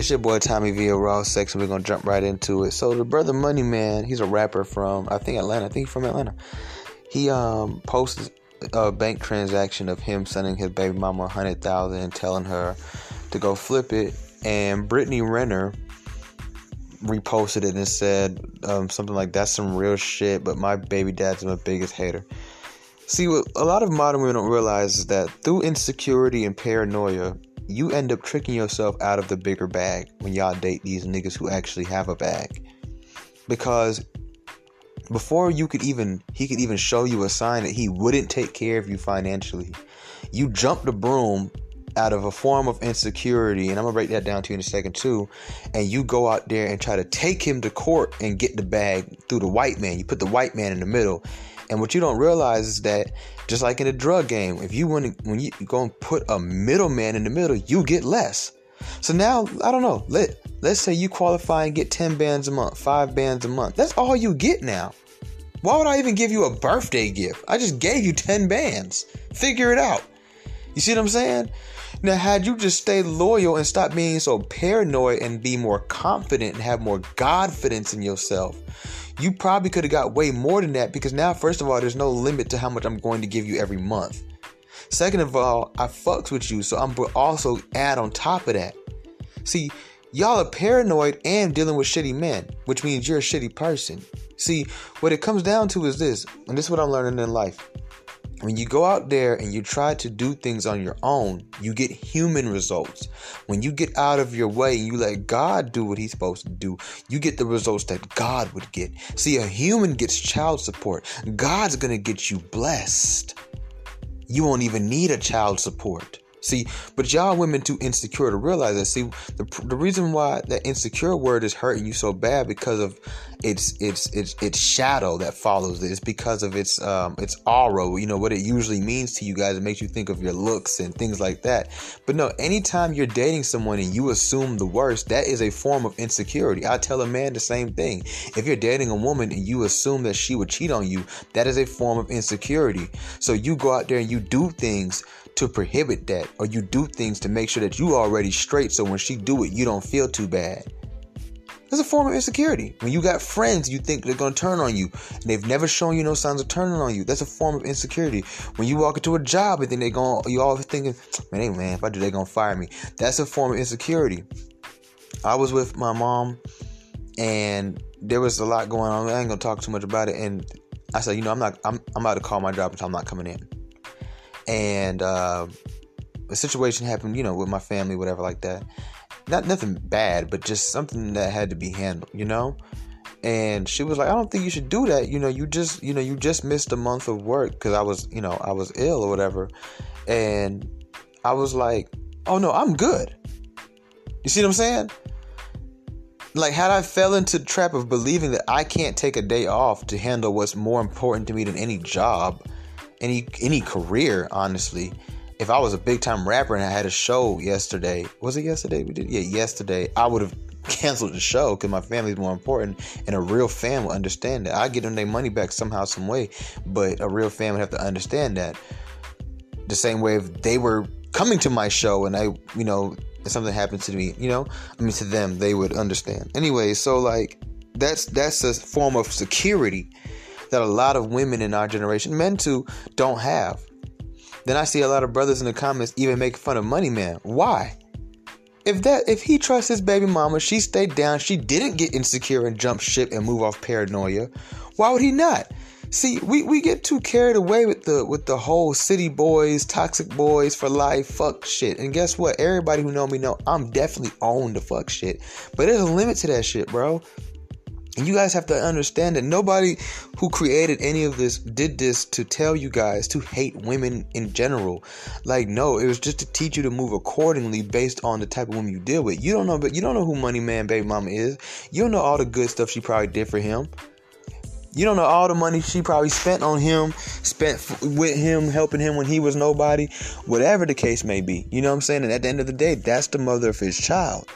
It's your boy Tommy V, Raw Section. We're gonna jump right into it. So the brother Money Man, he's a rapper from I think Atlanta. I think he's from Atlanta. He um posted a bank transaction of him sending his baby mama a hundred thousand and telling her to go flip it. And Brittany Renner reposted it and said um, something like that's some real shit, but my baby dad's my biggest hater. See, what a lot of modern women don't realize is that through insecurity and paranoia, you end up tricking yourself out of the bigger bag when y'all date these niggas who actually have a bag. Because before you could even he could even show you a sign that he wouldn't take care of you financially, you jump the broom out of a form of insecurity, and I'm gonna break that down to you in a second too, and you go out there and try to take him to court and get the bag through the white man. You put the white man in the middle. And what you don't realize is that just like in a drug game, if you want to, when you go and put a middleman in the middle, you get less. So now, I don't know. Let let's say you qualify and get 10 bands a month, 5 bands a month. That's all you get now. Why would I even give you a birthday gift? I just gave you 10 bands. Figure it out. You see what I'm saying? Now, had you just stayed loyal and stop being so paranoid and be more confident and have more confidence in yourself, you probably could have got way more than that because now, first of all, there's no limit to how much I'm going to give you every month. Second of all, I fucks with you, so I'm also add on top of that. See, y'all are paranoid and dealing with shitty men, which means you're a shitty person. See, what it comes down to is this, and this is what I'm learning in life when you go out there and you try to do things on your own, you get human results. When you get out of your way and you let God do what He's supposed to do, you get the results that God would get. See, a human gets child support, God's gonna get you blessed. You won't even need a child support. See, but y'all women too insecure to realize that. See, the, the reason why that insecure word is hurting you so bad because of its its its its shadow that follows it. It's because of its um its aura. You know what it usually means to you guys. It makes you think of your looks and things like that. But no, anytime you're dating someone and you assume the worst, that is a form of insecurity. I tell a man the same thing. If you're dating a woman and you assume that she would cheat on you, that is a form of insecurity. So you go out there and you do things to prohibit that or you do things to make sure that you already straight so when she do it you don't feel too bad. That's a form of insecurity. When you got friends you think they're going to turn on you and they've never shown you no signs of turning on you. That's a form of insecurity. When you walk into a job and then they going you always thinking man hey man if i do they're going to fire me. That's a form of insecurity. I was with my mom and there was a lot going on. I ain't going to talk too much about it and i said you know i'm not i'm, I'm about to call my job until i'm not coming in and uh, a situation happened, you know, with my family, whatever like that. Not nothing bad, but just something that had to be handled, you know. And she was like, "I don't think you should do that. You know, you just, you know, you just missed a month of work because I was, you know, I was ill or whatever." And I was like, "Oh no, I'm good." You see what I'm saying? Like, had I fell into the trap of believing that I can't take a day off to handle what's more important to me than any job, any any career, honestly. If I was a big time rapper and I had a show yesterday, was it yesterday? We did, yeah, yesterday. I would have canceled the show because my family's more important, and a real fan will understand that. I get them their money back somehow, some way, but a real fan would have to understand that. The same way if they were coming to my show and I, you know, if something happened to me, you know, I mean to them, they would understand. Anyway, so like that's that's a form of security that a lot of women in our generation, men too, don't have. Then I see a lot of brothers in the comments even make fun of Money Man. Why? If that if he trusts his baby mama, she stayed down, she didn't get insecure and jump ship and move off paranoia, why would he not? See, we, we get too carried away with the with the whole city boys, toxic boys for life, fuck shit. And guess what? Everybody who know me know I'm definitely on the fuck shit. But there's a limit to that shit, bro. And you guys have to understand that nobody who created any of this did this to tell you guys to hate women in general. Like, no, it was just to teach you to move accordingly based on the type of woman you deal with. You don't know, but you don't know who Money Man Baby Mama is. You don't know all the good stuff she probably did for him. You don't know all the money she probably spent on him, spent f- with him, helping him when he was nobody, whatever the case may be. You know what I'm saying? And at the end of the day, that's the mother of his child.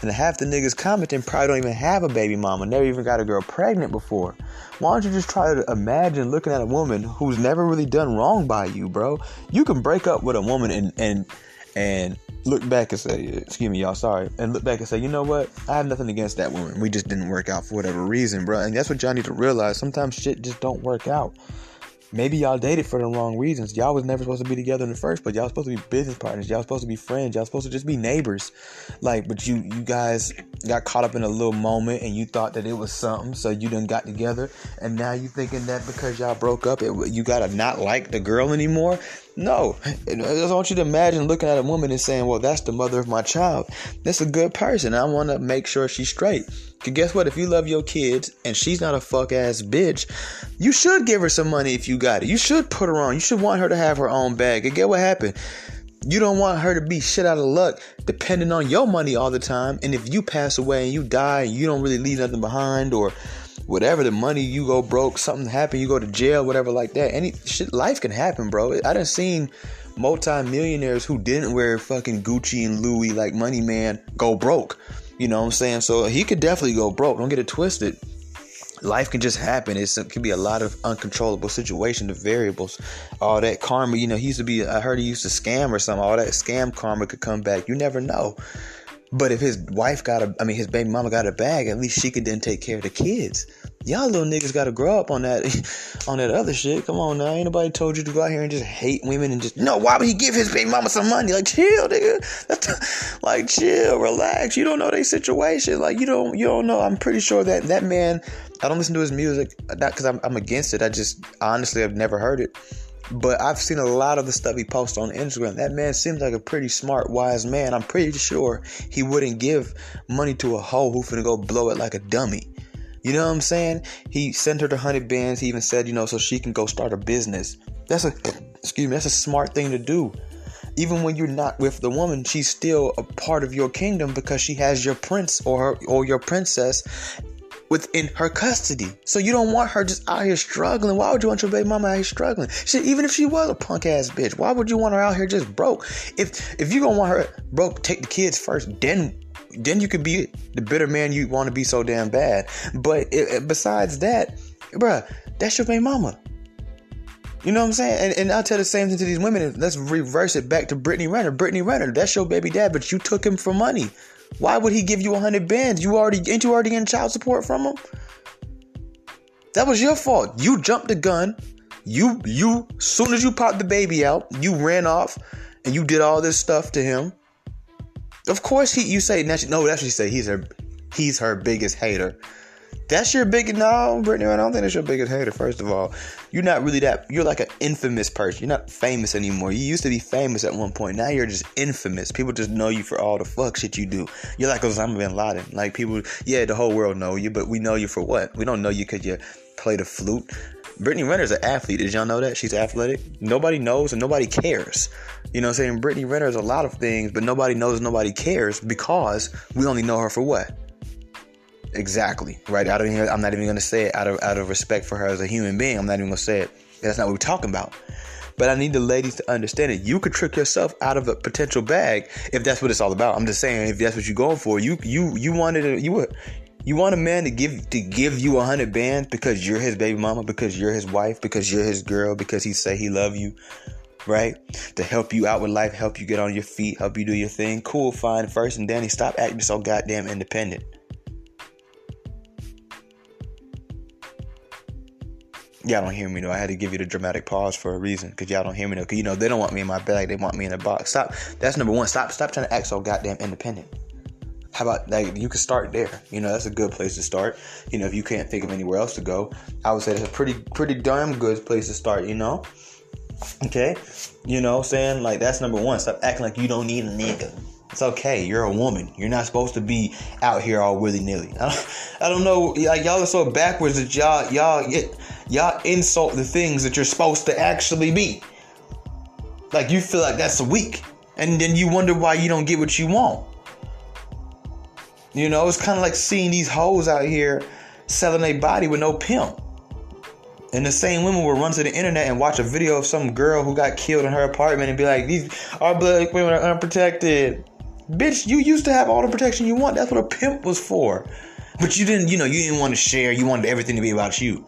And half the niggas commenting probably don't even have a baby mama, never even got a girl pregnant before. Why don't you just try to imagine looking at a woman who's never really done wrong by you, bro? You can break up with a woman and and and look back and say, excuse me, y'all, sorry, and look back and say, you know what? I have nothing against that woman. We just didn't work out for whatever reason, bro. And that's what y'all need to realize. Sometimes shit just don't work out. Maybe y'all dated for the wrong reasons. Y'all was never supposed to be together in the first place. Y'all was supposed to be business partners. Y'all was supposed to be friends. Y'all was supposed to just be neighbors. Like, but you you guys got caught up in a little moment and you thought that it was something, so you done got together, and now you thinking that because y'all broke up, it, you gotta not like the girl anymore. No, I just want you to imagine looking at a woman and saying, "Well, that's the mother of my child. That's a good person. I want to make sure she's straight." Cause guess what? If you love your kids and she's not a fuck ass bitch, you should give her some money if you got it. You should put her on. You should want her to have her own bag. And get what happened? You don't want her to be shit out of luck depending on your money all the time. And if you pass away and you die and you don't really leave nothing behind or whatever the money you go broke, something happen, you go to jail, whatever like that. Any shit, life can happen, bro. I done seen multi-millionaires who didn't wear fucking Gucci and Louis like Money Man go broke. You know what I'm saying? So he could definitely go broke. Don't get it twisted. Life can just happen. It's, it can be a lot of uncontrollable situation, the variables, all that karma. You know, he used to be. I heard he used to scam or something. All that scam karma could come back. You never know. But if his wife got a, I mean, his baby mama got a bag, at least she could then take care of the kids. Y'all little niggas gotta grow up on that, on that other shit. Come on now, ain't nobody told you to go out here and just hate women and just no. Why would he give his baby mama some money? Like chill, nigga. Like chill, relax. You don't know their situation. Like you don't, you don't know. I'm pretty sure that that man. I don't listen to his music, not because I'm, I'm against it. I just honestly I've never heard it. But I've seen a lot of the stuff he posts on Instagram. That man seems like a pretty smart, wise man. I'm pretty sure he wouldn't give money to a hoe who finna go blow it like a dummy. You know what I'm saying? He sent her the hundred bands. He even said, you know, so she can go start a business. That's a excuse me, that's a smart thing to do. Even when you're not with the woman, she's still a part of your kingdom because she has your prince or her, or your princess within her custody. So you don't want her just out here struggling. Why would you want your baby mama out here struggling? Even if she was a punk ass bitch, why would you want her out here just broke? If if you gonna want her broke, take the kids first, then then you could be the bitter man you want to be so damn bad. But it, besides that, bruh, that's your baby mama. You know what I'm saying? And, and I'll tell the same thing to these women. Let's reverse it back to Brittany Renner. Brittany Renner, that's your baby dad, but you took him for money. Why would he give you a hundred bands? You already ain't you already getting child support from him? That was your fault. You jumped the gun. You you soon as you popped the baby out, you ran off and you did all this stuff to him. Of course he you say no, that's what you say. He's her he's her biggest hater. That's your big no, Brittany. I don't think that's your biggest hater. First of all, you're not really that. You're like an infamous person. You're not famous anymore. You used to be famous at one point. Now you're just infamous. People just know you for all the fuck shit you do. You're like Osama bin Laden. Like people, yeah, the whole world know you, but we know you for what? We don't know you because you play the flute. Brittany Renner's an athlete. Did y'all know that? She's athletic. Nobody knows and nobody cares. You know what I'm saying? Brittany Renner is a lot of things, but nobody knows, nobody cares because we only know her for what? Exactly. Right. Out of here, I'm not even gonna say it out of out of respect for her as a human being. I'm not even gonna say it. That's not what we're talking about. But I need the ladies to understand it. You could trick yourself out of a potential bag if that's what it's all about. I'm just saying if that's what you're going for. You you you wanted a, you were you want a man to give to give you a hundred bands because you're his baby mama, because you're his wife, because you're his girl, because he say he love you, right? To help you out with life, help you get on your feet, help you do your thing. Cool, fine. First and Danny, stop acting so goddamn independent. Y'all don't hear me though. I had to give you the dramatic pause for a reason, cause y'all don't hear me though. Cause you know they don't want me in my bag. They want me in a box. Stop. That's number one. Stop. Stop trying to act so goddamn independent. How about like you can start there? You know that's a good place to start. You know if you can't think of anywhere else to go, I would say that's a pretty pretty damn good place to start. You know. Okay. You know saying like that's number one. Stop acting like you don't need a nigga. It's okay. You're a woman. You're not supposed to be out here all willy nilly. I don't, know. Like y'all are so backwards that y'all y'all y'all insult the things that you're supposed to actually be. Like you feel like that's a weak, and then you wonder why you don't get what you want. You know, it's kind of like seeing these hoes out here selling a body with no pimp. And the same women will run to the internet and watch a video of some girl who got killed in her apartment and be like, "These our black women are unprotected." Bitch, you used to have all the protection you want. That's what a pimp was for. But you didn't, you know, you didn't want to share. You wanted everything to be about you.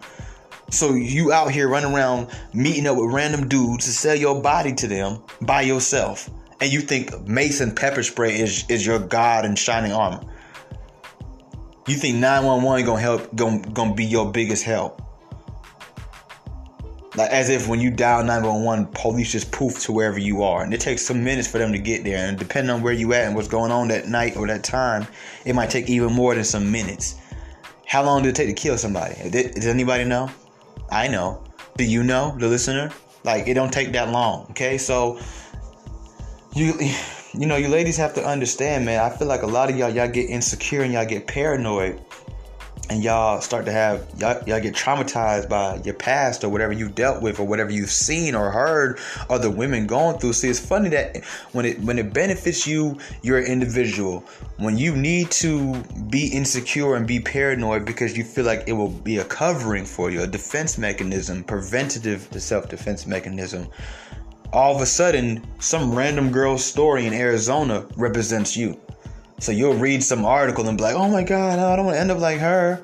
So you out here running around meeting up with random dudes to sell your body to them by yourself. And you think Mason pepper spray is, is your God in shining armor. You think 911 gonna help gonna, gonna be your biggest help. Like as if when you dial 911, police just poof to wherever you are. And it takes some minutes for them to get there. And depending on where you at and what's going on that night or that time, it might take even more than some minutes. How long did it take to kill somebody? Does anybody know? I know. Do you know, the listener? Like it don't take that long. Okay, so you you know you ladies have to understand, man. I feel like a lot of y'all y'all get insecure and y'all get paranoid and y'all start to have y'all, y'all, get traumatized by your past or whatever you dealt with or whatever you've seen or heard other women going through. See it's funny that when it when it benefits you you're an individual. When you need to be insecure and be paranoid because you feel like it will be a covering for you a defense mechanism preventative self-defense mechanism all of a sudden some random girl's story in arizona represents you so you'll read some article and be like, oh my God, I don't want to end up like her.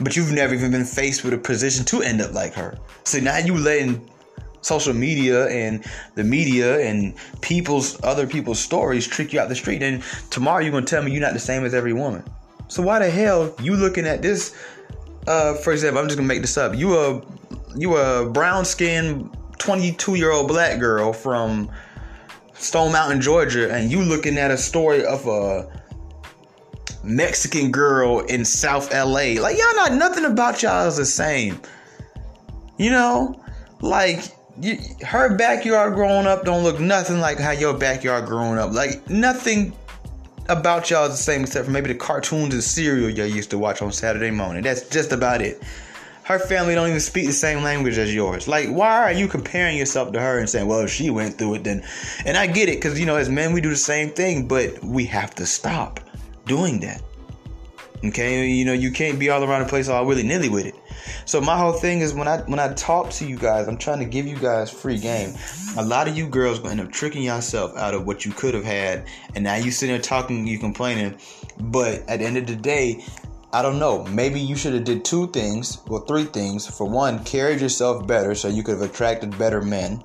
But you've never even been faced with a position to end up like her. So now you letting social media and the media and people's other people's stories trick you out the street. And tomorrow you're gonna tell me you're not the same as every woman. So why the hell you looking at this? Uh, for example, I'm just gonna make this up. You a you a brown skinned 22 year old black girl from Stone Mountain, Georgia, and you looking at a story of a Mexican girl in South LA. Like y'all not nothing about y'all is the same. You know, like you, her backyard growing up don't look nothing like how your backyard growing up. Like nothing about y'all is the same except for maybe the cartoons and cereal y'all used to watch on Saturday morning. That's just about it her family don't even speak the same language as yours. Like, why are you comparing yourself to her and saying, well, if she went through it, then. And I get it, because, you know, as men, we do the same thing, but we have to stop doing that. Okay, you know, you can't be all around the place all willy nilly with it. So my whole thing is when I when I talk to you guys, I'm trying to give you guys free game. A lot of you girls end up tricking yourself out of what you could have had, and now you sitting there talking, you complaining. But at the end of the day, I don't know. Maybe you should have did two things, well, three things. For one, carried yourself better so you could have attracted better men.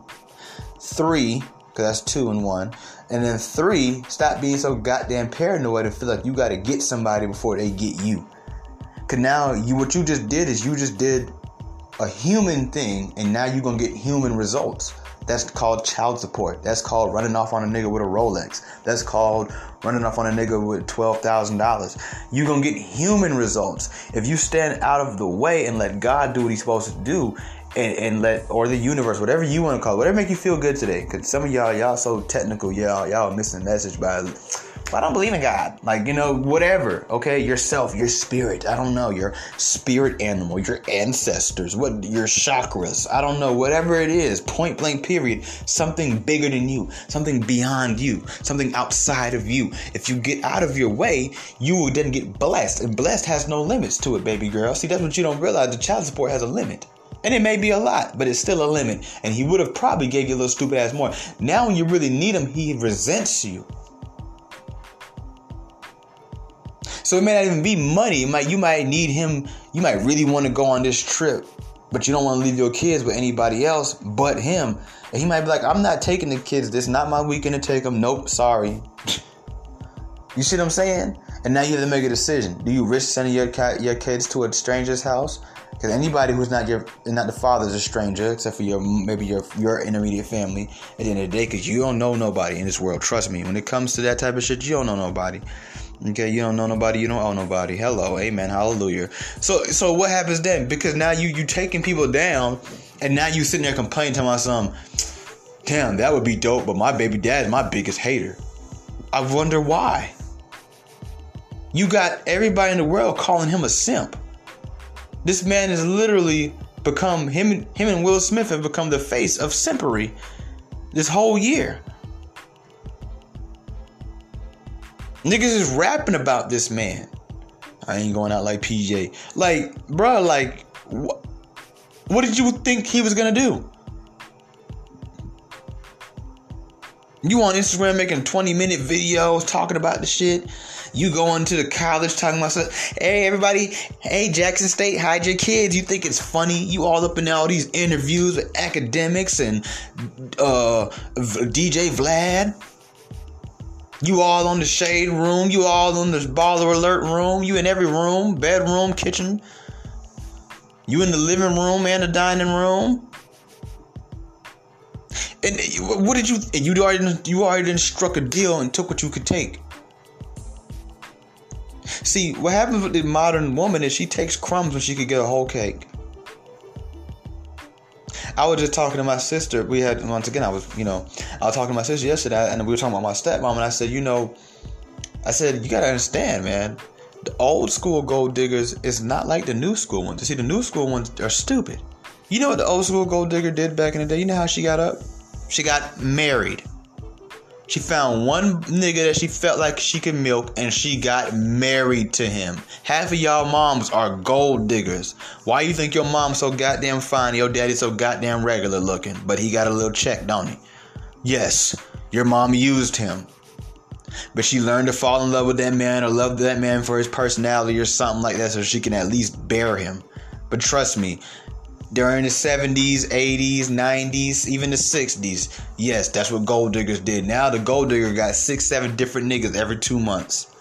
Three, because that's two and one. And then three, stop being so goddamn paranoid and feel like you got to get somebody before they get you. Cause now you, what you just did is you just did a human thing, and now you're gonna get human results. That's called child support. That's called running off on a nigga with a Rolex. That's called running off on a nigga with $12,000. You're going to get human results. If you stand out of the way and let God do what he's supposed to do and, and let, or the universe, whatever you want to call it, whatever make you feel good today. Because some of y'all, y'all so technical, y'all, y'all missing the message by I don't believe in God. Like, you know, whatever. Okay, yourself, your spirit. I don't know. Your spirit animal, your ancestors, what your chakras. I don't know. Whatever it is, point blank period. Something bigger than you, something beyond you, something outside of you. If you get out of your way, you will then get blessed. And blessed has no limits to it, baby girl. See, that's what you don't realize. The child support has a limit. And it may be a lot, but it's still a limit. And he would have probably gave you a little stupid ass more. Now when you really need him, he resents you. So it may not even be money. You might you might need him. You might really want to go on this trip, but you don't want to leave your kids with anybody else but him. And he might be like, "I'm not taking the kids. This is not my weekend to take them. Nope, sorry." you see what I'm saying? And now you have to make a decision. Do you risk sending your your kids to a stranger's house? Because anybody who's not your not the father is a stranger, except for your maybe your your intermediate family. At the end of the day, because you don't know nobody in this world. Trust me, when it comes to that type of shit, you don't know nobody. Okay, you don't know nobody, you don't owe nobody. Hello, amen, hallelujah. So so what happens then? Because now you you taking people down and now you sitting there complaining to my son, damn, that would be dope, but my baby dad is my biggest hater. I wonder why. You got everybody in the world calling him a simp. This man has literally become him him and Will Smith have become the face of simpery this whole year. Niggas is rapping about this man. I ain't going out like PJ. Like, bro, like, wh- what did you think he was gonna do? You on Instagram making 20 minute videos talking about the shit. You going to the college talking about stuff. Hey, everybody. Hey, Jackson State, hide your kids. You think it's funny? You all up in all these interviews with academics and uh, DJ Vlad. You all on the shade room. You all on the baller alert room. You in every room, bedroom, kitchen. You in the living room and the dining room. And what did you? And You already you already struck a deal and took what you could take. See, what happens with the modern woman is she takes crumbs when she could get a whole cake. I was just talking to my sister. We had once again. I was, you know, I was talking to my sister yesterday, and we were talking about my stepmom, and I said, you know, I said you gotta understand, man. The old school gold diggers is not like the new school ones. You see, the new school ones are stupid. You know what the old school gold digger did back in the day? You know how she got up? She got married. She found one nigga that she felt like she could milk and she got married to him. Half of y'all moms are gold diggers. Why you think your mom's so goddamn fine, your daddy so goddamn regular looking, but he got a little check, don't he? Yes, your mom used him. But she learned to fall in love with that man or love that man for his personality or something like that so she can at least bear him. But trust me, during the 70s, 80s, 90s, even the 60s. Yes, that's what gold diggers did. Now the gold digger got six, seven different niggas every two months.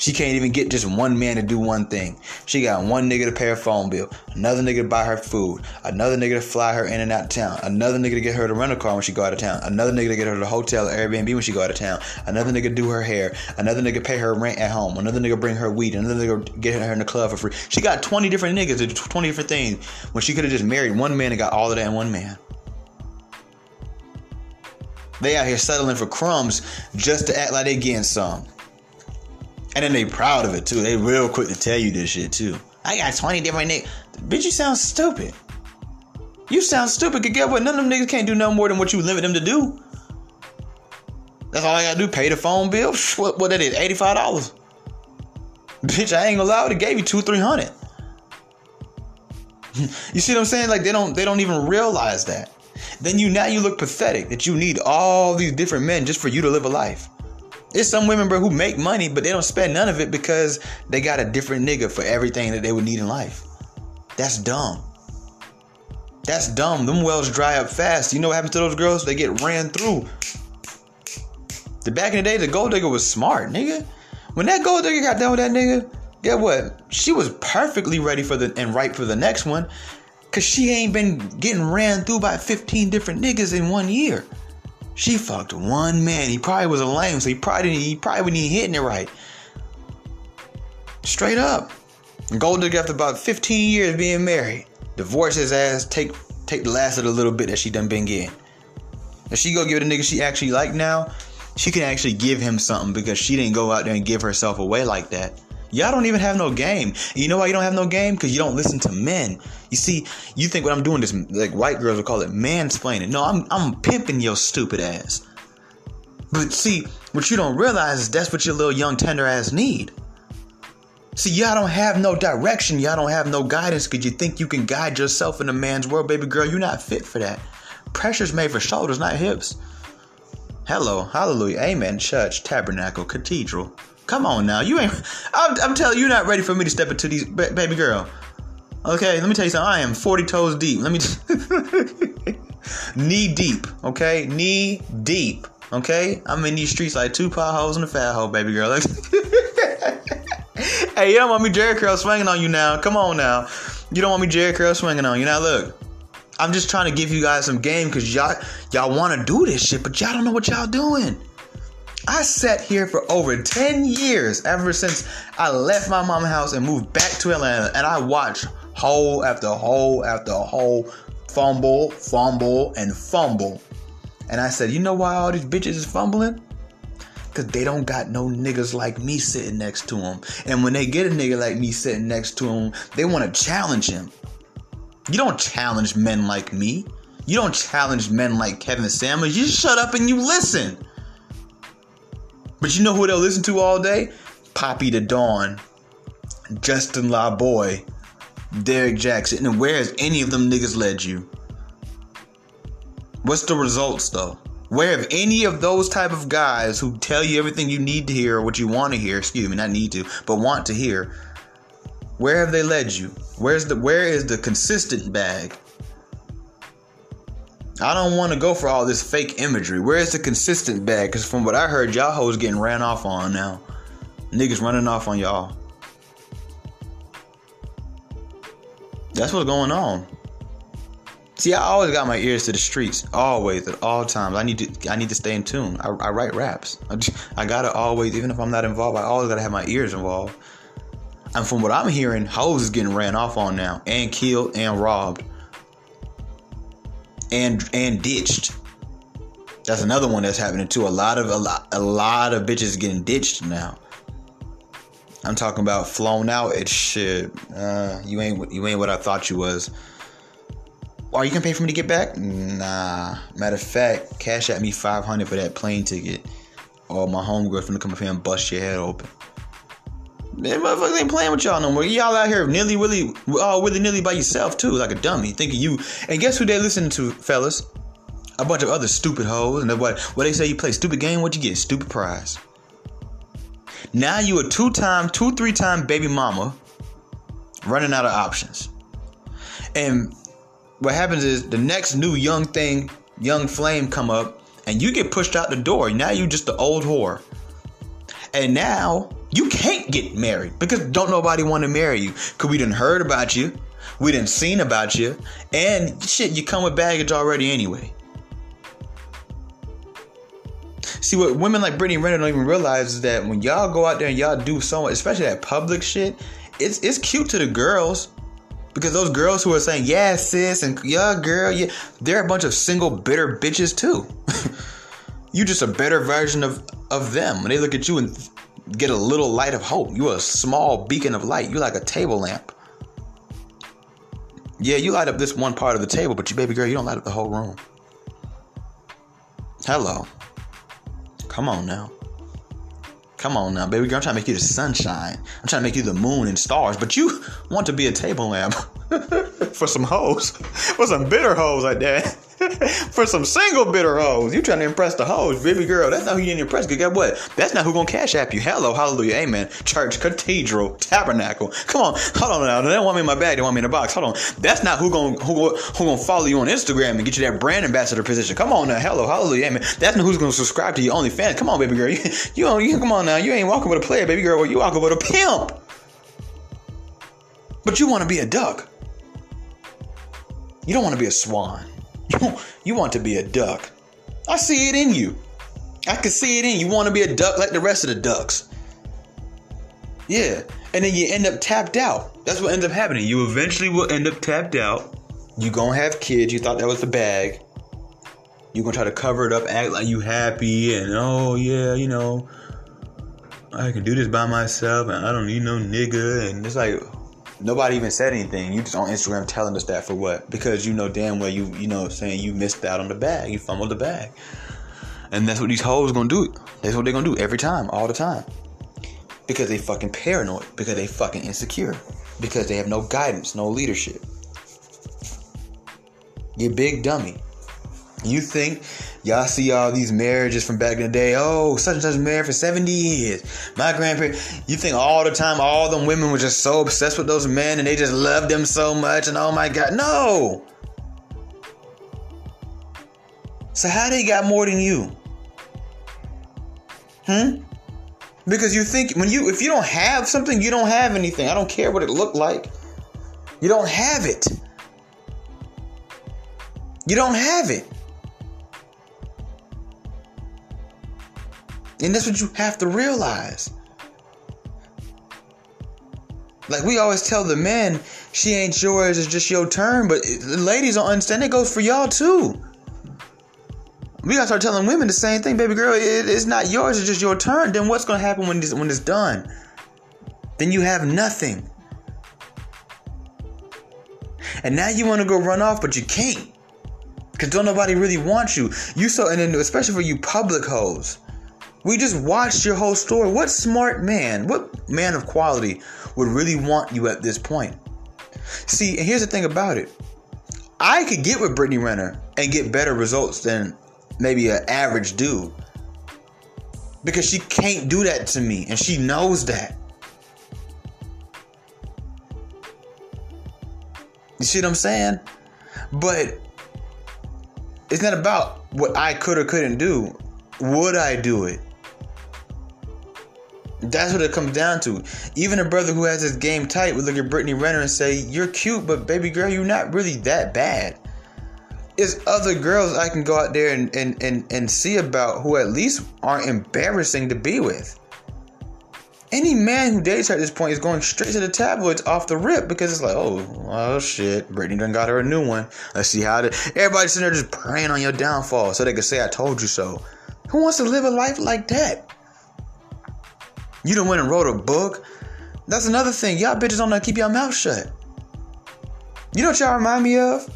She can't even get just one man to do one thing. She got one nigga to pay her phone bill, another nigga to buy her food, another nigga to fly her in and out of town, another nigga to get her to rent a car when she go out of town, another nigga to get her to the hotel or Airbnb when she go out of town, another nigga to do her hair, another nigga pay her rent at home, another nigga bring her weed, another nigga get her in the club for free. She got 20 different niggas to do 20 different things when she could have just married one man and got all of that in one man. They out here settling for crumbs just to act like they getting some. And then they proud of it too. They real quick to tell you this shit too. I got 20 different niggas. Bitch, you sound stupid. You sound stupid. Cause get what? None of them niggas can't do no more than what you limit them to do. That's all I gotta do. Pay the phone bill. What, what that is? $85. Bitch, I ain't gonna lie. It gave you two, three hundred. you see what I'm saying? Like they don't they don't even realize that. Then you now you look pathetic that you need all these different men just for you to live a life. There's some women, bro, who make money, but they don't spend none of it because they got a different nigga for everything that they would need in life. That's dumb. That's dumb. Them wells dry up fast. You know what happens to those girls? They get ran through. The back in the day, the gold digger was smart, nigga. When that gold digger got done with that nigga, get what? She was perfectly ready for the and right for the next one. Cause she ain't been getting ran through by 15 different niggas in one year. She fucked one man. He probably was a lame, so he probably didn't, he probably wasn't even hitting it right. Straight up. Gold digger after about 15 years being married, divorce his ass, take take the last of the little bit that she done been getting. If she go give it a nigga she actually like now, she can actually give him something because she didn't go out there and give herself away like that. Y'all don't even have no game. You know why you don't have no game? Because you don't listen to men. You see, you think what I'm doing is like white girls would call it mansplaining. No, I'm I'm pimping your stupid ass. But see, what you don't realize is that's what your little young tender ass need. See, y'all don't have no direction. Y'all don't have no guidance because you think you can guide yourself in a man's world, baby girl. You're not fit for that. Pressure's made for shoulders, not hips. Hello, hallelujah, amen, church, tabernacle, cathedral. Come on now, you ain't. I'm, I'm telling you, you're not ready for me to step into these, baby girl. Okay, let me tell you something. I am 40 toes deep. Let me. Knee deep. Okay, knee deep. Okay, I'm in these streets like two potholes and a fat hole, baby girl. hey, you don't want me Jheri curl swinging on you now. Come on now. You don't want me Jheri curl swinging on you now. Look, I'm just trying to give you guys some game because y'all y'all want to do this shit, but y'all don't know what y'all doing. I sat here for over 10 years ever since I left my mom's house and moved back to Atlanta and I watched hole after hole after hole fumble, fumble, and fumble. And I said, you know why all these bitches is fumbling? Cause they don't got no niggas like me sitting next to them. And when they get a nigga like me sitting next to them, they want to challenge him. You don't challenge men like me. You don't challenge men like Kevin Samuels. You shut up and you listen. But you know who they'll listen to all day? Poppy the Dawn, Justin LaBoy, Derrick Jaxn. And where has any of them niggas led you? What's the results though? Where have any of those type of guys who tell you everything you need to hear or what you want to hear, excuse me, not need to, but want to hear, where have they led you? Where's the where is the consistent bag? I don't want to go for all this fake imagery. Where is the consistent bag? Because from what I heard, y'all hoes getting ran off on now. Niggas running off on y'all. That's what's going on. See, I always got my ears to the streets, always at all times. I need to, I need to stay in tune. I, I write raps. I, I, gotta always, even if I'm not involved, I always gotta have my ears involved. And from what I'm hearing, hoes is getting ran off on now, and killed, and robbed, and and ditched. That's another one that's happening too. A lot of a lot, a lot of bitches getting ditched now. I'm talking about flown out. It's shit. Uh, you ain't you ain't what I thought you was. Are you gonna pay for me to get back? Nah. Matter of fact, cash at me 500 for that plane ticket. Or my homegirl finna come up here and bust your head open. Man, motherfuckers ain't playing with y'all no more. Y'all out here nilly willy, uh, willy nilly by yourself too, like a dummy, thinking you. And guess who they listening to, fellas? A bunch of other stupid hoes. And what what they say you play stupid game, what you get? Stupid prize. Now you a two time, two three time baby mama, running out of options. And what happens is the next new young thing, young flame come up, and you get pushed out the door. Now you just the old whore. And now you can't get married because don't nobody want to marry you. Cause we didn't heard about you. We didn't seen about you. And shit, you come with baggage already anyway. See what women like Brittany Renner don't even realize is that when y'all go out there and y'all do so much, especially that public shit, it's it's cute to the girls. Because those girls who are saying, yeah, sis, and yeah, girl, yeah, they're a bunch of single, bitter bitches too. you just a better version of, of them. When they look at you and get a little light of hope, you're a small beacon of light. You're like a table lamp. Yeah, you light up this one part of the table, but you baby girl, you don't light up the whole room. Hello. Come on now. Come on now, baby girl. I'm trying to make you the sunshine. I'm trying to make you the moon and stars. But you want to be a table lamp for some hoes. For some bitter hoes like that. for some single bitter hoes. You trying to impress the hoes, baby girl. That's not who you need to impress. Cause guess what? That's not who gonna cash app you. Hello, hallelujah, amen. Church, cathedral, tabernacle. Come on, hold on now. They don't want me in my bag. They want me in a box. Hold on. That's not who gonna who, who gonna follow you on Instagram and get you that brand ambassador position. Come on now. Hello, hallelujah, amen. That's not who's gonna subscribe to your OnlyFans. Come on, baby girl. You, you, you come on now. You ain't walking with a player, baby girl. You walking with a pimp. But you want to be a duck. You don't want to be a swan. You, you want to be a duck. I see it in you. I can see it in you. You want to be a duck like the rest of the ducks. Yeah. And then you end up tapped out. That's what ends up happening. You eventually will end up tapped out. You gonna have kids. You thought that was the bag. You gonna try to cover it up, act like you happy, and oh yeah, you know, I can do this by myself, and I don't need no nigga. And it's like, Nobody even said anything. You just on Instagram telling us that for what? Because you know damn well you you know saying you missed out on the bag. You fumbled the bag. And that's what these hoes gonna do. That's what they're gonna do every time, all the time. Because they fucking paranoid. Because they fucking insecure. Because they have no guidance, no leadership. You big dummy. You think y'all see all these marriages from back in the day? Oh, such and such married for 70 years. My grandparents, you think all the time all them women were just so obsessed with those men and they just loved them so much and oh my God. No. So how they got more than you? Hmm? Because you think when you if you don't have something, you don't have anything. I don't care what it looked like. You don't have it. You don't have it. And that's what you have to realize. Like we always tell the men, she ain't yours, it's just your turn. But ladies don't understand. It goes for y'all too. We gotta start telling women the same thing, baby girl. It, it's not yours, it's just your turn. Then what's gonna happen when this when it's done? Then you have nothing. And now you want to go run off, but you can't. Cause don't nobody really want you. You so and then especially for you public hoes. We just watched your whole story. What smart man, what man of quality would really want you at this point? See, and here's the thing about it. I could get with Brittany Renner and get better results than maybe an average dude. Because she can't do that to me, and she knows that. You see what I'm saying? But it's not about what I could or couldn't do. Would I do it? That's what it comes down to. Even a brother who has his game tight would look at Brittany Renner and say, You're cute, but baby girl, you're not really that bad. There's other girls I can go out there and, and, and, and see about who at least aren't embarrassing to be with. Any man who dates her at this point is going straight to the tabloids off the rip because it's like, oh, oh shit, Brittany done got her a new one. Let's see how. Everybody's sitting there just praying on your downfall so they can say, I told you so. Who wants to live a life like that? You done went and wrote a book. That's another thing. Y'all bitches don't know keep your mouth shut. You know what y'all remind me of?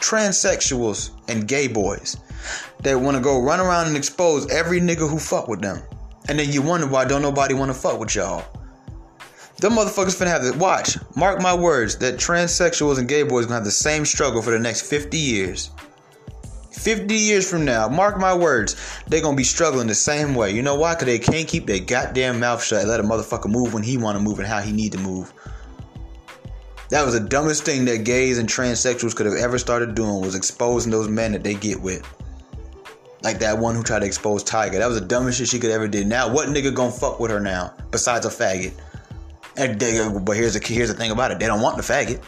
Transsexuals and gay boys that want to go run around and expose every nigga who fuck with them. And then you wonder why don't nobody want to fuck with y'all. Them motherfuckers finna have to watch. Mark my words that transsexuals and gay boys gonna have the same struggle for the next 50 years. 50 years from now, mark my words, they're gonna be struggling the same way. You know why? Cause they can't keep their goddamn mouth shut and let a motherfucker move when he wanna move and how he need to move. That was the dumbest thing that gays and transsexuals could have ever started doing was exposing those men that they get with. Like that one who tried to expose Tyga. That was the dumbest shit she could ever did. Now, what nigga gonna fuck with her now? Besides a faggot. And they, but here's the here's the thing about it. They don't want the faggot.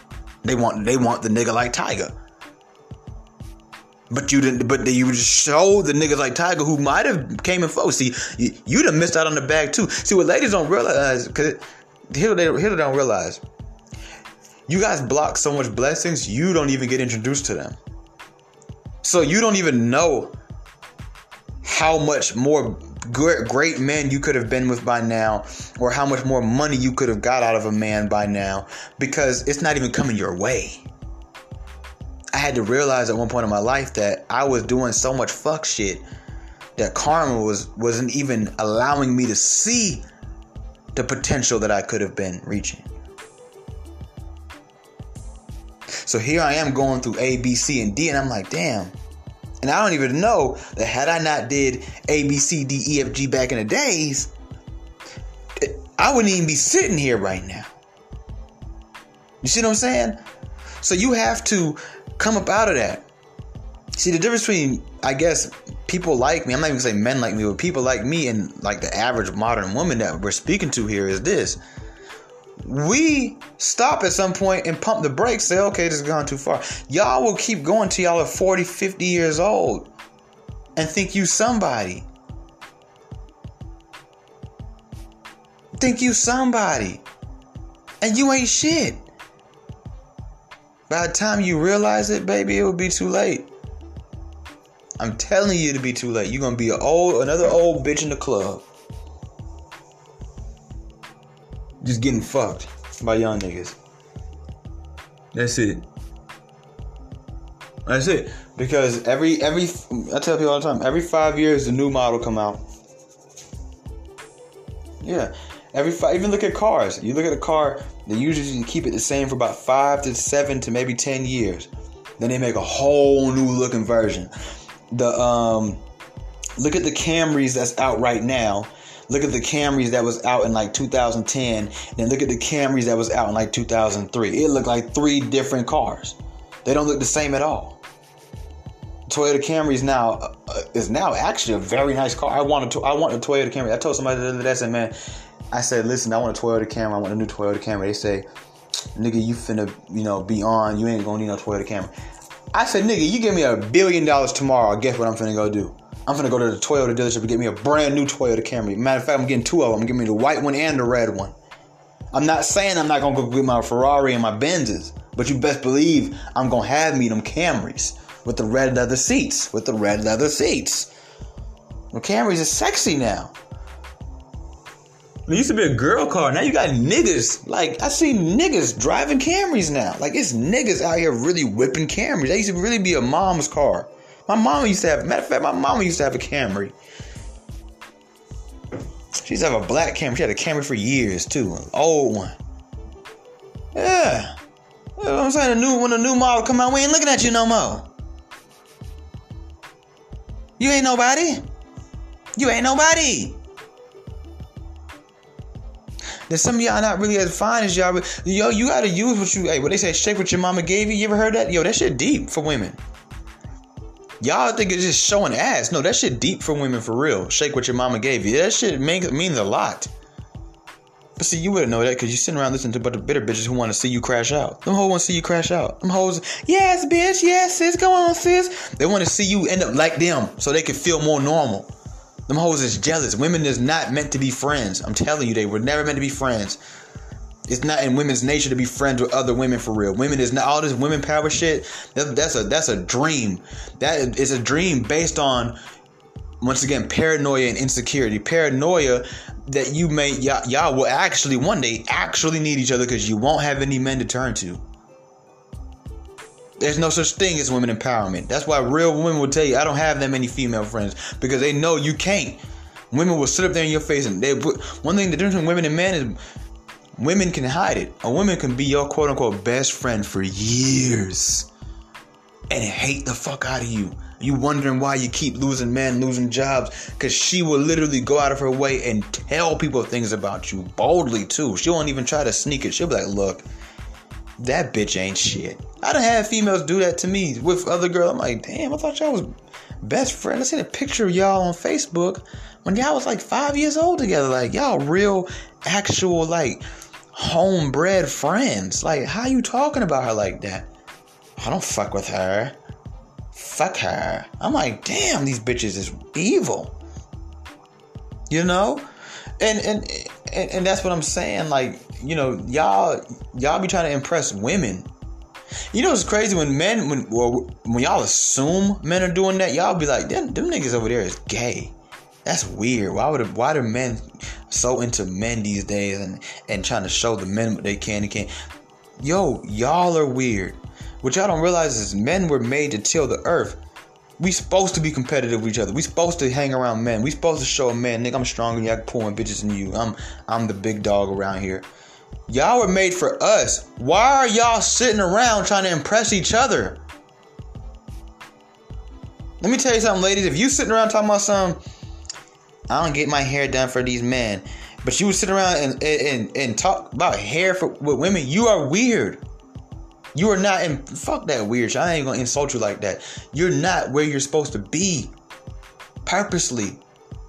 They want they want the nigga like Tyga. But you didn't. But you just showed the niggas like Tyga who might have came and focused. See, you, you'd have missed out on the bag too. See what ladies don't realize because here they here they don't realize. You guys block so much blessings, you don't even get introduced to them. So you don't even know how much more great, great men you could have been with by now, or how much more money you could have got out of a man by now, because it's not even coming your way. I had to realize at one point in my life that I was doing so much fuck shit that karma was wasn't even allowing me to see the potential that I could have been reaching. So here I am going through A, B, C, and D, and I'm like, damn. And I don't even know that had I not did A, B, C, D, E, F, G back in the days, I wouldn't even be sitting here right now. You see what I'm saying? So you have to come up out of that. See the difference between, I guess, people like me. I'm not even gonna say men like me, but people like me and like the average modern woman that we're speaking to here is this. We stop at some point and pump the brakes, say, okay, this has gone too far. Y'all will keep going till y'all are 40, 50 years old and think you somebody. Think you somebody. And you ain't shit. By the time you realize it, baby, it will be too late. I'm telling you to be too late. You're gonna be an old, another old bitch in the club. Just getting fucked by young niggas. That's it. That's it. Because every every I tell people all the time, every five years a new model come out. Yeah. Every five, even look at cars. You look at a car, they usually keep it the same for about five to seven to maybe ten years. Then they make a whole new looking version. The um, look at the Camrys that's out right now. Look at the Camrys that was out in like 2010. Then look at the Camrys that was out in like 2003. It looked like three different cars. They don't look the same at all. Toyota Camry is now uh, is now actually a very nice car. I want I want a Toyota Camry. I told somebody the other day, I said, man, I said, listen, I want a Toyota Camry. I want a new Toyota Camry. They say, nigga, you finna, you know, be on. You ain't gonna need no Toyota Camry. I said, nigga, you give me a billion dollars tomorrow. Guess what I'm finna go do? I'm finna go to the Toyota dealership and get me a brand new Toyota Camry. Matter of fact, I'm getting two of them. I'm getting me the white one and the red one. I'm not saying I'm not gonna go get my Ferrari and my Benzes, but you best believe I'm gonna have me them Camrys with the red leather seats. With the red leather seats. The Camrys is sexy now. It used to be a girl car. Now you got niggas. Like I see niggas driving Camrys now. Like it's niggas out here really whipping Camrys. That used to really be a mom's car. My mama used to have. Matter of fact, my mama used to have a Camry. She used to have a black Camry. She had a Camry for years too, an old one. Yeah. You know I'm saying? A new when a new model come out, we ain't looking at you no more. You ain't nobody. You ain't nobody. Then some of y'all not really as fine as y'all. Yo, you gotta use what you. Hey, what they say, shake what your mama gave you. You ever heard that? Yo, that shit deep for women. Y'all think it's just showing ass. No, that shit deep for women for real. Shake what your mama gave you. That shit means means a lot. But see, you wouldn't know that because you sitting around listening to a bunch of bitter bitches who want to see you crash out. Them hoes want to see you crash out. Them hoes, yes, bitch, yes, sis, go on, sis. They want to see you end up like them so they can feel more normal. Them hoes is jealous. Women is not meant to be friends. I'm telling you, they were never meant to be friends. It's not in women's nature to be friends with other women for real. Women is not all this women power shit. That, that's a that's a dream. That is a dream based on once again paranoia and insecurity. Paranoia that you may y'all, y'all will actually one day actually need each other because you won't have any men to turn to. There's no such thing as women empowerment. That's why real women will tell you, I don't have that many female friends because they know you can't. Women will sit up there in your face and they put, one thing the difference between women and men is women can hide it. A woman can be your quote unquote best friend for years and hate the fuck out of you. You wondering why you keep losing men, losing jobs, because she will literally go out of her way and tell people things about you boldly too. She won't even try to sneak it. She'll be like, look, that bitch ain't shit. I done had females do that to me with other girls. I'm like, damn, I thought y'all was best friends. I seen a picture of y'all on Facebook when y'all was like five years old together. Like y'all real, actual, like homebred friends. Like, how you talking about her like that? I don't fuck with her. Fuck her. I'm like, damn, these bitches is evil. You know? And and and, and that's what I'm saying. Like, you know, y'all y'all be trying to impress women. You know it's crazy when men when well, when y'all assume men are doing that, y'all be like, them, them niggas over there is gay. That's weird. Why would why do men so into men these days and and trying to show the men what they can and can't? Yo, y'all are weird. What y'all don't realize is men were made to till the earth. We supposed to be competitive with each other. We supposed to hang around men. We supposed to show a man, nigga, I'm stronger than you. I can pull more bitches than you. I'm I'm the big dog around here. Y'all were made for us. Why are y'all sitting around trying to impress each other? Let me tell you something, ladies. If you sitting around talking about some, I don't get my hair done for these men, but you would sit around and and, and talk about hair for with women, you are weird. You are not in fuck that weird shit. I ain't gonna insult you like that. You're not where you're supposed to be. Purposely.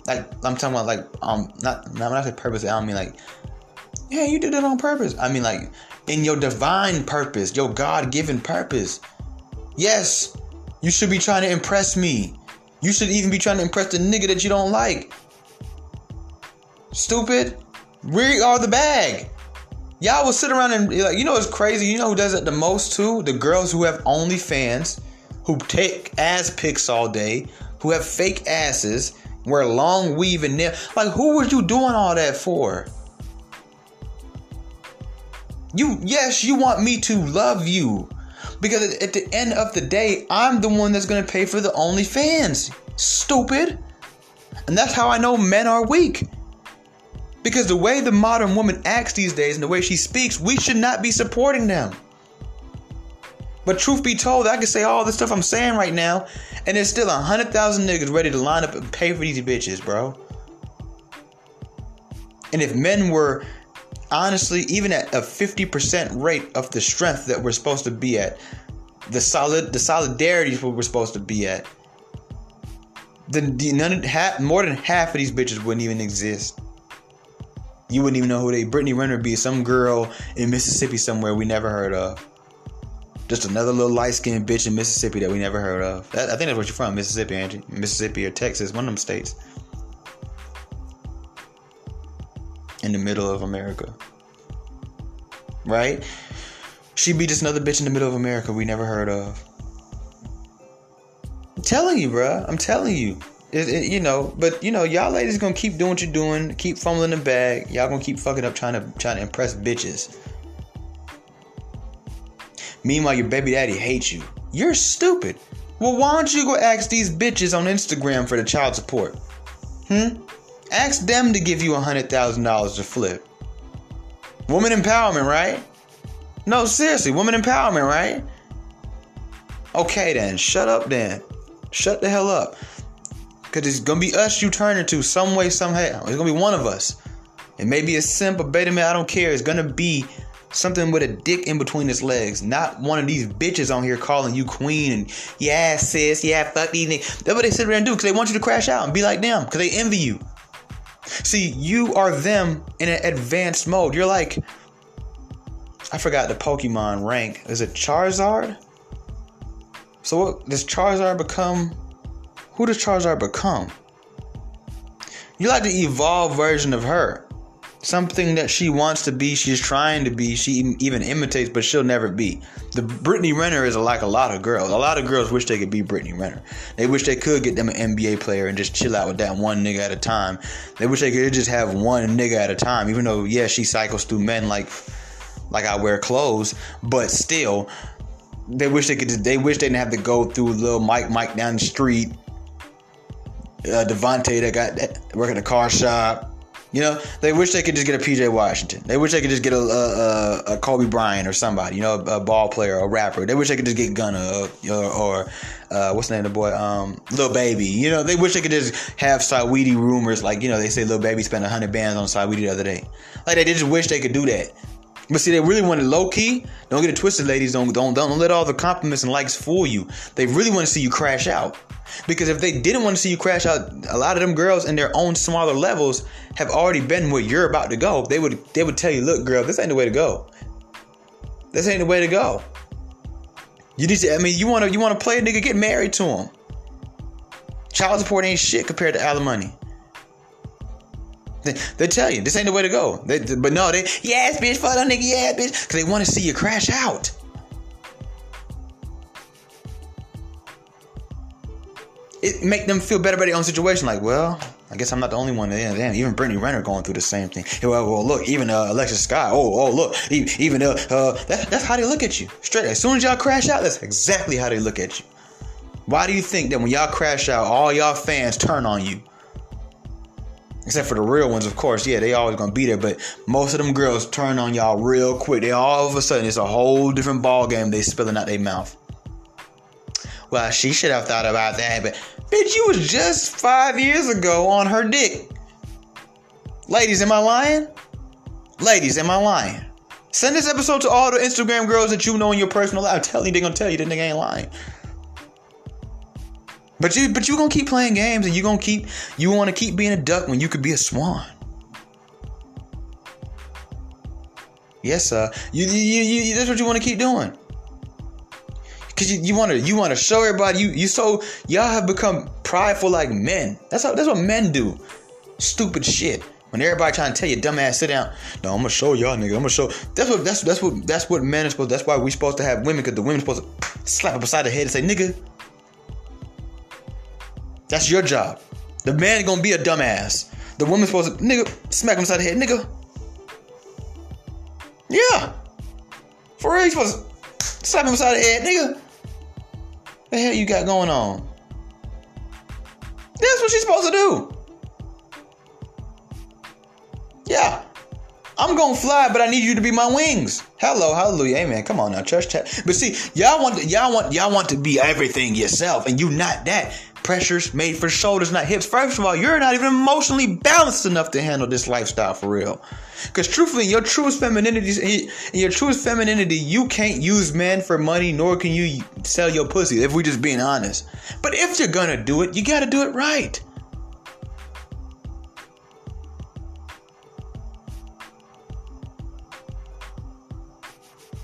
Like I'm talking about like um not not when I say purposely, I don't mean like yeah, you did it on purpose. I mean like in your divine purpose, your God-given purpose. Yes, you should be trying to impress me. You should even be trying to impress the nigga that you don't like. Stupid. We are the bag. Y'all will sit around and like, you know, it's crazy. You know who does it the most too? The girls who have OnlyFans, who take ass pics all day, who have fake asses, wear long weave and nail. Like, who was you doing all that for? You, yes, you want me to love you. Because at the end of the day, I'm the one that's gonna pay for the OnlyFans. Stupid. And that's how I know men are weak. Because the way the modern woman acts these days and the way she speaks, we should not be supporting them. But truth be told, I can say all the stuff I'm saying right now, and there's still a hundred thousand niggas ready to line up and pay for these bitches, bro. And if men were honestly even at a 50% rate of the strength that we're supposed to be at, the solid the what we're supposed to be at, then none, more than half of these bitches wouldn't even exist. You wouldn't even know who they. Brittany Renner be some girl in Mississippi somewhere we never heard of. Just another little light skinned bitch in Mississippi that we never heard of. That, I think that's where you're from, Mississippi, Angie. Mississippi or Texas, one of them states. In the middle of America. Right? She'd be just another bitch in the middle of America we never heard of. I'm telling you, bruh. I'm telling you. It, it, you know, but you know, y'all ladies gonna keep doing what you're doing, keep fumbling the bag. Y'all gonna keep fucking up trying to trying to impress bitches. Meanwhile, your baby daddy hates you. You're stupid. Well, why don't you go ask these bitches on Instagram for the child support? Hmm? Ask them to give you a hundred thousand dollars to flip. Woman empowerment, right? No, seriously, woman empowerment, right? Okay then, shut up then. Shut the hell up Cause it's gonna be us you turn into some way, somehow. It's gonna be one of us. It may be a simp, a beta man, I don't care. It's gonna be something with a dick in between its legs. Not one of these bitches on here calling you queen and yeah, sis, yeah, fuck these niggas. That's what they sit around and do because they want you to crash out and be like them because they envy you. See, you are them in an advanced mode. You're like, I forgot the Pokemon rank. Is it Charizard? So what does Charizard become? Who does Charizard become? You're like the evolved version of her something that she wants to be, she's trying to be, she even imitates, but she'll never be. The Brittany Renner is like a lot of girls. A lot of girls wish they could be Brittany Renner. They wish they could get them an NBA player and just chill out with that one nigga at a time. They wish they could just have one nigga at a time, even though yeah, she cycles through men like like I wear clothes, but still they wish they could they wish they didn't have to go through little Mike Mike down the street. Uh, Devontae that got that work the car shop you know, they wish they could just get a PJ Washington. They wish they could just get a, a, a Kobe Bryant or somebody, you know, a, a, ball player, a rapper. They wish they could just get Gunna or, or uh, what's the name of the boy, um, Lil Baby. You know, they wish they could just have Saweetie rumors like, you know, they say Lil Baby spent hundred bands on Saweetie the other day. Like they just wish they could do that. But see, they really want it low key. Don't get it twisted, ladies. Don't don't don't let all the compliments and likes fool you. They really want to see you crash out. Because if they didn't want to see you crash out, a lot of them girls in their own smaller levels have already been where you're about to go. They would they would tell you, look, girl, this ain't the way to go. This ain't the way to go. You need to. I mean, you want to you want to play a nigga, get married to him. Child support ain't shit compared to alimony. They, tell you this ain't the way to go. They, but no, they yes, bitch, fuck that nigga, yeah, bitch, because they want to see you crash out. it make them feel better about their own situation. Like, well, I guess I'm not the only one. Damn, damn even Brittany Renner going through the same thing. Well, well look, even uh, Alexis Skyy. Oh, oh, look, even uh, uh that, that's how they look at you. Straight. As soon as y'all crash out, that's exactly how they look at you. Why do you think that when y'all crash out, all y'all fans turn on you? Except for the real ones, of course. Yeah, they always gonna be there. But most of them girls turn on y'all real quick. They all of a sudden it's a whole different ball game. They spilling out their mouth. Well, she should have thought about that, but Bitch, you was just five years ago on her dick. Ladies, am I lying? Ladies, am I lying? Send this episode to all the Instagram girls that you know in your personal life. I'm telling you, they gonna tell you that nigga ain't lying. But you, but you gonna keep playing games, and you gonna keep, you want to keep being a duck when you could be a swan. Yes, sir. You, you, you, that's what you want to keep doing. Cause you, you wanna you wanna show everybody you you so y'all have become prideful like men. That's how that's what men do. Stupid shit. When everybody trying to tell you, dumbass, sit down. No, I'm gonna show y'all, nigga. I'm gonna show. That's what that's that's what that's what men are supposed. That's why we supposed to have women, cause the women supposed to slap up beside the head and say, nigga. That's your job. The man gonna be a dumbass. The woman's supposed to, nigga, smack him beside the head, nigga. Yeah. For real, you supposed to slap him beside the head, nigga. The hell you got going on? That's what she's supposed to do. Yeah. I'm gonna fly, but I need you to be my wings. Hello, hallelujah, amen. Come on now, church chat. But see, y'all want y'all want y'all want to be everything yourself, and you not that. Pressures made for shoulders, not hips. First of all, you're not even emotionally balanced enough to handle this lifestyle for real. Because truthfully, your truest femininity, in your truest femininity, you can't use men for money, nor can you sell your pussy. If we're just being honest. But if you're gonna do it, you gotta do it right.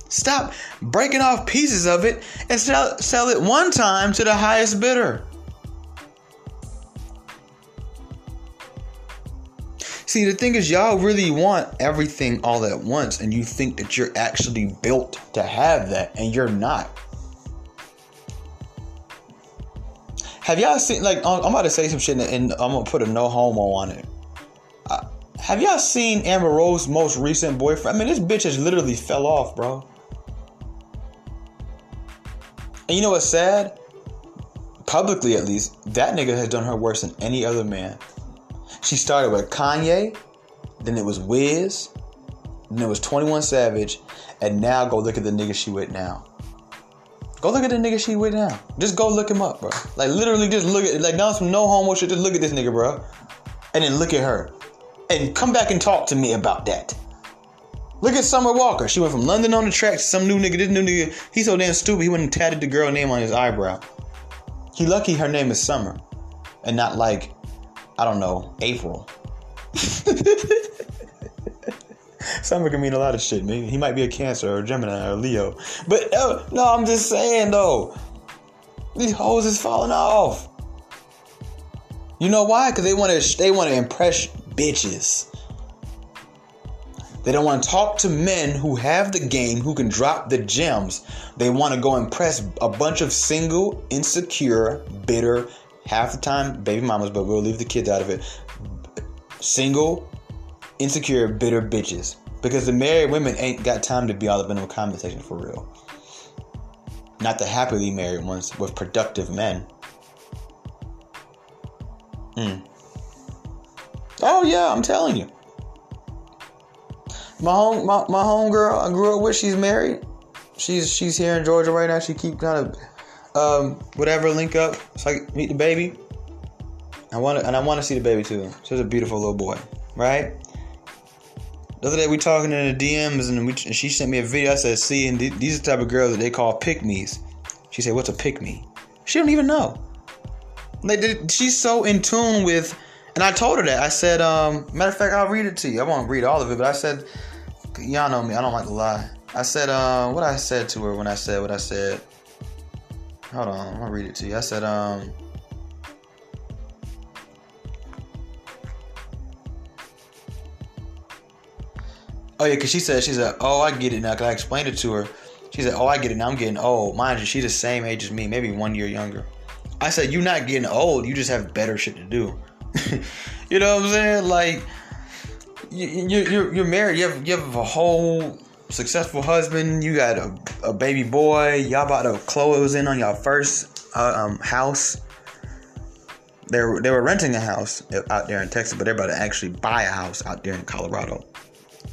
Stop breaking off pieces of it and sell, sell it one time to the highest bidder. See, the thing is, y'all really want everything all at once, and you think that you're actually built to have that, and you're not. Have y'all seen, like, I'm about to say some shit, and I'm gonna put a no homo on it. Uh, have y'all seen Amber Rose's most recent boyfriend? I mean, this bitch has literally fell off, bro. And you know what's sad? Publicly, at least, that nigga has done her worse than any other man. She started with Kanye, then it was Wiz, then it was 21 Savage, and now go look at the nigga she with now. Go look at the nigga she with now. Just go look him up, bro. Like literally, just look at like now some no homo shit. Just look at this nigga, bro, and then look at her, and come back and talk to me about that. Look at Summer Walker. She went from London on the track to some new nigga. This new nigga, he's so damn stupid. He went and tatted the girl name on his eyebrow. He lucky her name is Summer, and not like, I don't know, April. Summer can mean a lot of shit. Maybe he might be a Cancer or a Gemini or Leo. But uh, no, I'm just saying though, these hoes is falling off. You know why? Because they want to they want to impress bitches. They don't want to talk to men who have the game, who can drop the gems. They want to go impress a bunch of single, insecure, bitter, half the time baby mamas, but we'll leave the kids out of it. Single, insecure, bitter bitches. Because the married women ain't got time to be all up in the comment section for real. Not the happily married ones with productive men. Hmm. Oh yeah, I'm telling you. My home my, my home girl I grew up with, she's married. She's she's here in Georgia right now. She keep kind of um, whatever link up so I meet the baby. I want to, and I want to see the baby too. She's a beautiful little boy, right? The other day we talking in the DMs and, we, and she sent me a video. I said, "See, and these are the type of girls that they call pick me's." She said, "What's a pick me?" She don't even know. Like she's so in tune with, and I told her that. I said, um, matter of fact, I'll read it to you. I won't read all of it, but I said, y'all know me. I don't like to lie. I said, uh, what I said to her when I said what I said. Hold on, I'm gonna read it to you. I said, um. Oh yeah, cause she said she said, "Oh, I get it now." Cause I explained it to her. She said, "Oh, I get it now. I'm getting old." Mind you, she's the same age as me, maybe one year younger. I said, "You're not getting old. You just have better shit to do." you know what I'm saying? Like, you, you, you're you're married. You have you have a whole successful husband. You got a, a baby boy. Y'all about to close in on y'all first uh, um, house. They were, they were renting a house out there in Texas, but they're about to actually buy a house out there in Colorado.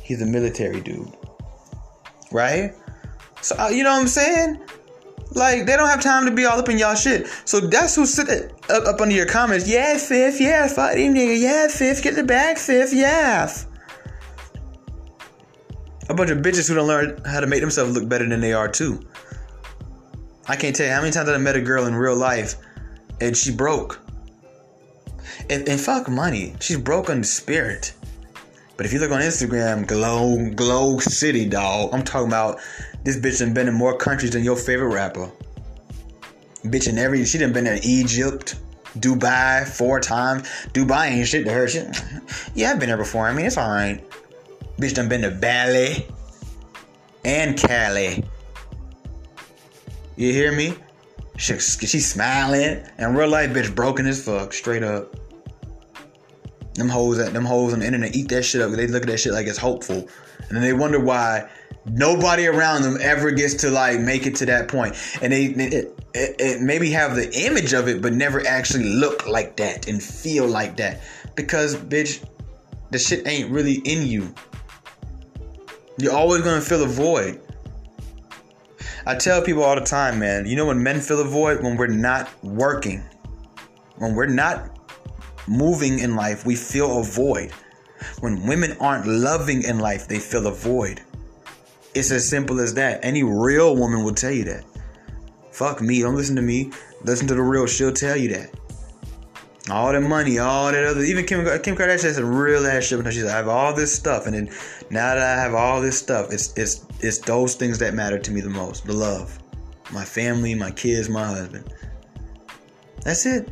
He's a military dude, right? So uh, you know what I'm saying? Like they don't have time to be all up in y'all shit. So that's who sit up, up under your comments. Yeah, fifth. Yeah, fuck nigga. Yeah, fifth. Get the bag, fifth. Yeah. A bunch of bitches who don't learn how to make themselves look better than they are too. I can't tell you how many times I met a girl in real life and she broke. And, and fuck money. She's broke on the spirit. But if you look on Instagram, glow, glow city, dog. I'm talking about this bitch done been in more countries than your favorite rapper. Bitch in every, she done been in Egypt, Dubai four times. Dubai ain't shit to her. She, yeah, I've been there before. I mean, it's alright. Bitch done been to Bali and Cali. You hear me? She, she's smiling and real life bitch broken as fuck, straight up. Them hoes them hoes on the internet eat that shit up. They look at that shit like it's hopeful, and then they wonder why nobody around them ever gets to like make it to that point. And they it, it, it maybe have the image of it, but never actually look like that and feel like that because bitch, the shit ain't really in you. You're always gonna feel a void. I tell people all the time, man, you know when men feel a void? When we're not working. When we're not moving in life, we feel a void. When women aren't loving in life, they feel a void. It's as simple as that. Any real woman will tell you that. Fuck me, don't listen to me. Listen to the real, she'll tell you that. All that money, all that other, even Kim, Kim Kardashian has a real ass shit she's like, I have all this stuff, and then now that I have all this stuff, it's it's it's those things that matter to me the most: the love, my family, my kids, my husband. That's it.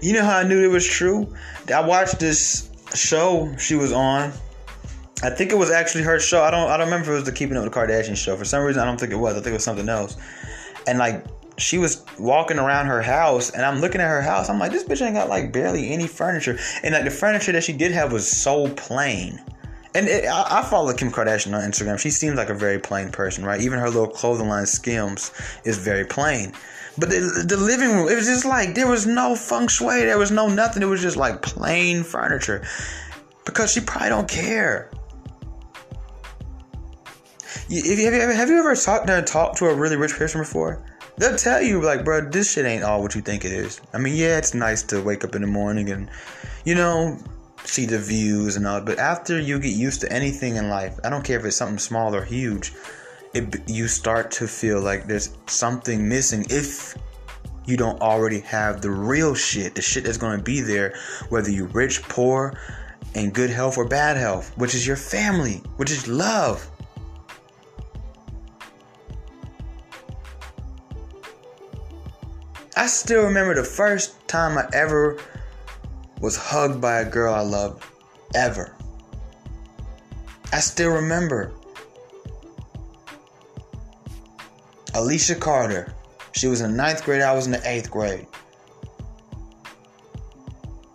You know how I knew it was true? I watched this show she was on. I think it was actually her show. I don't I don't remember if it was the Keeping Up with the Kardashians show. For some reason, I don't think it was. I think it was something else. And like she was walking around her house and I'm looking at her house. I'm like, this bitch ain't got like barely any furniture. And like the furniture that she did have was so plain. And it, I, I, follow Kim Kardashian on Instagram. She seems like a very plain person, right? Even her little clothing line, Skims, is very plain. But the, the living room, it was just like there was no feng shui, there was no nothing. It was just like plain furniture. Because she probably don't care. You, have, you ever, have you ever talked to, talked to a really rich person before? They'll tell you, like, bro, this shit ain't all what you think it is. I mean, yeah, it's nice to wake up in the morning and, you know, see the views and all, but after you get used to anything in life, I don't care if it's something small or huge, it, you start to feel like there's something missing if you don't already have the real shit, the shit that's gonna be there, whether you're rich, poor, in good health or bad health, which is your family, which is love. I still remember the first time I ever was hugged by a girl I loved, ever. I still remember. Alicia Carter. She was in the ninth grade, I was in the eighth grade.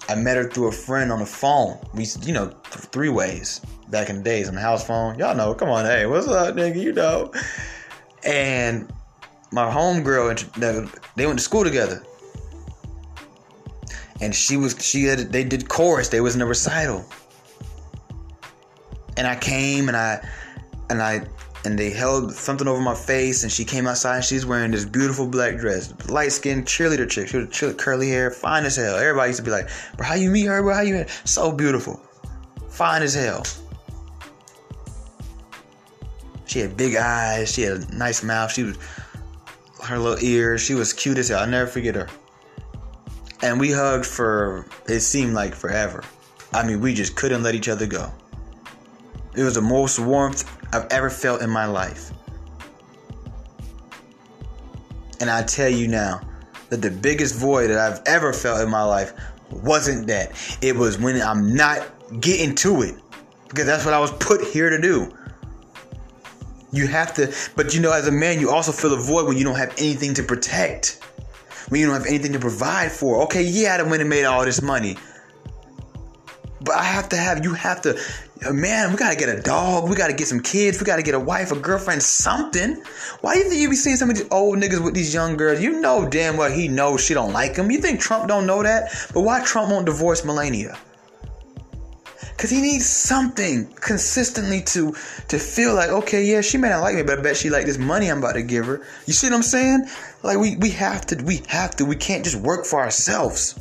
I met her through a friend on the phone. We, you know, three ways back in the days on the house phone. Y'all know, come on, hey, what's up, nigga? You know. And my homegirl, they went to school together. And she was, she had, they did chorus. They was in a recital. And I came and I, and I and they held something over my face and she came outside and she's wearing this beautiful black dress light skinned cheerleader chick she had curly hair fine as hell everybody used to be like bro how you meet her bro how you meet so beautiful fine as hell she had big eyes she had a nice mouth she was her little ears she was cute as hell i'll never forget her and we hugged for it seemed like forever i mean we just couldn't let each other go it was the most warmth I've ever felt in my life. And I tell you now that the biggest void that I've ever felt in my life wasn't that. It was when I'm not getting to it. Because that's what I was put here to do. You have to, but you know, as a man, you also feel a void when you don't have anything to protect. When you don't have anything to provide for. Okay, yeah, I went and made all this money. But I have to have, you have to, man, we gotta get a dog. We gotta get some kids. We gotta get a wife, a girlfriend, something. Why do you think you be seeing some of these old niggas with these young girls? You know damn well he knows she don't like him. You think Trump don't know that? But why Trump won't divorce Melania? Cause he needs something consistently to to feel like, okay, yeah, she may not like me, but I bet she like this money I'm about to give her. You see what I'm saying? Like we we have to, we have to, we can't just work for ourselves.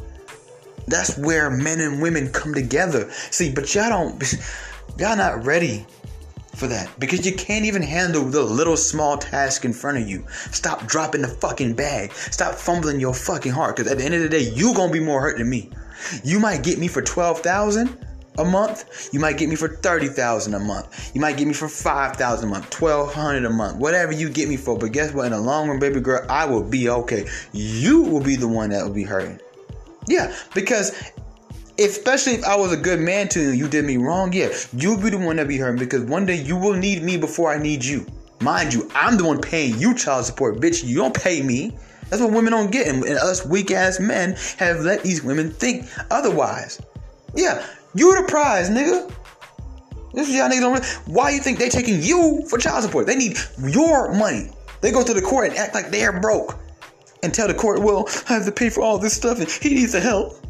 That's where men and women come together. See, but y'all don't Y'all not ready for that because you can't even handle the little small task in front of you. Stop dropping the fucking bag. Stop fumbling your fucking heart because at the end of the day, you gonna be more hurt than me. You might get me for 12,000 a month. You might get me for 30,000 a month. You might get me for 5,000 a month, 1,200 a month, whatever you get me for. But guess what? In the long run, baby girl, I will be okay. You will be the one that will be hurting. Yeah, because especially if I was a good man to you, you did me wrong, yeah, you'll be the one that be hurt because one day you will need me before I need you. Mind you, I'm the one paying you child support, bitch. You don't pay me. That's what women don't get, and us weak ass men have let these women think otherwise. Yeah, you the prize, nigga. This is y'all niggas don't. Why you think they taking you for child support? They need your money. They go to the court and act like they're broke, and tell the court, "Well, I have to pay for all this stuff, and he needs the help."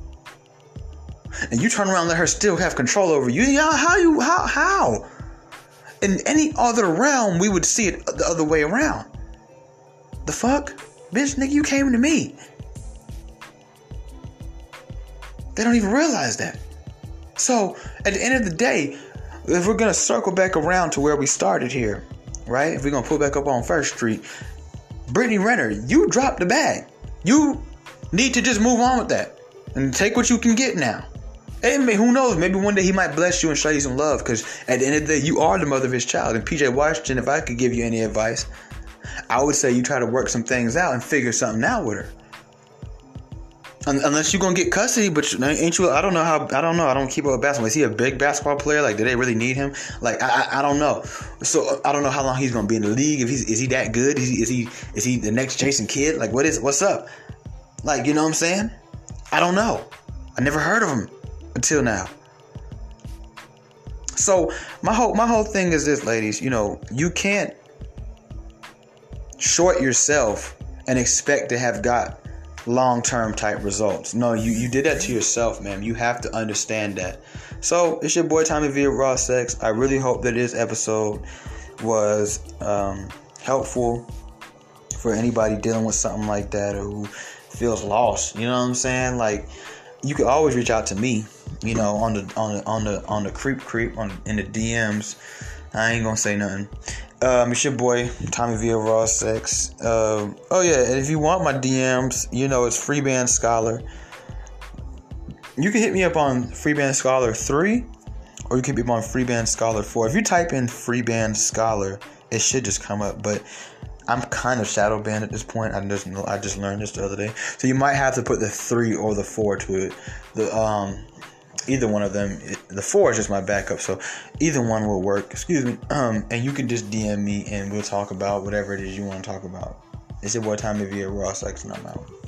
and you turn around and let her still have control over you. Yeah, how you how how? In any other realm, we would see it the other way around. The fuck, bitch, nigga, you came to me. They don't even realize that. So at the end of the day, if we're gonna circle back around to where we started here, right? If we're gonna pull back up on First Street, Brittany Renner, you dropped the bag. You need to just move on with that and take what you can get now. And who knows? Maybe one day he might bless you and show you some love. Because at the end of the day, you are the mother of his child. And PJ Washington, if I could give you any advice, I would say you try to work some things out and figure something out with her. Unless you're gonna get custody, but ain't you? I don't know how. I don't know. I don't keep up with basketball. Is he a big basketball player? Like, do they really need him? Like, I, I, I don't know. So I don't know how long he's gonna be in the league. If he's is he that good? Is he is he is he the next Jason Kidd? Like, what is what's up? Like, you know what I'm saying? I don't know. I never heard of him until now. So my whole my whole thing is this, ladies. You know, you can't short yourself and expect to have got long term type results. No, you, you did that to yourself, man. You have to understand that. So it's your boy Tommy via Raw Sex. I really hope that this episode was um, helpful for anybody dealing with something like that or who feels lost. You know what I'm saying? Like you can always reach out to me. You know, on the on the on the on the creep creep on in the DMs. I ain't gonna say nothing. Um, it's your boy Tommy via Raw Sex. Um, oh yeah, and if you want my DMs, you know it's Freeband Scholar. You can hit me up on Freeband Scholar three, or you can hit me up on Freeband Scholar four. If you type in Freeband Scholar, it should just come up. But I'm kind of shadow banned at this point. I just I just learned this the other day, so you might have to put the three or the four to it. The um either one of them. The four is just my backup, so either one will work. Excuse me. Um, and you can just DM me and we'll talk about whatever it is you want to talk about. It's your boy Tommy via Raw Sex, and I'm out.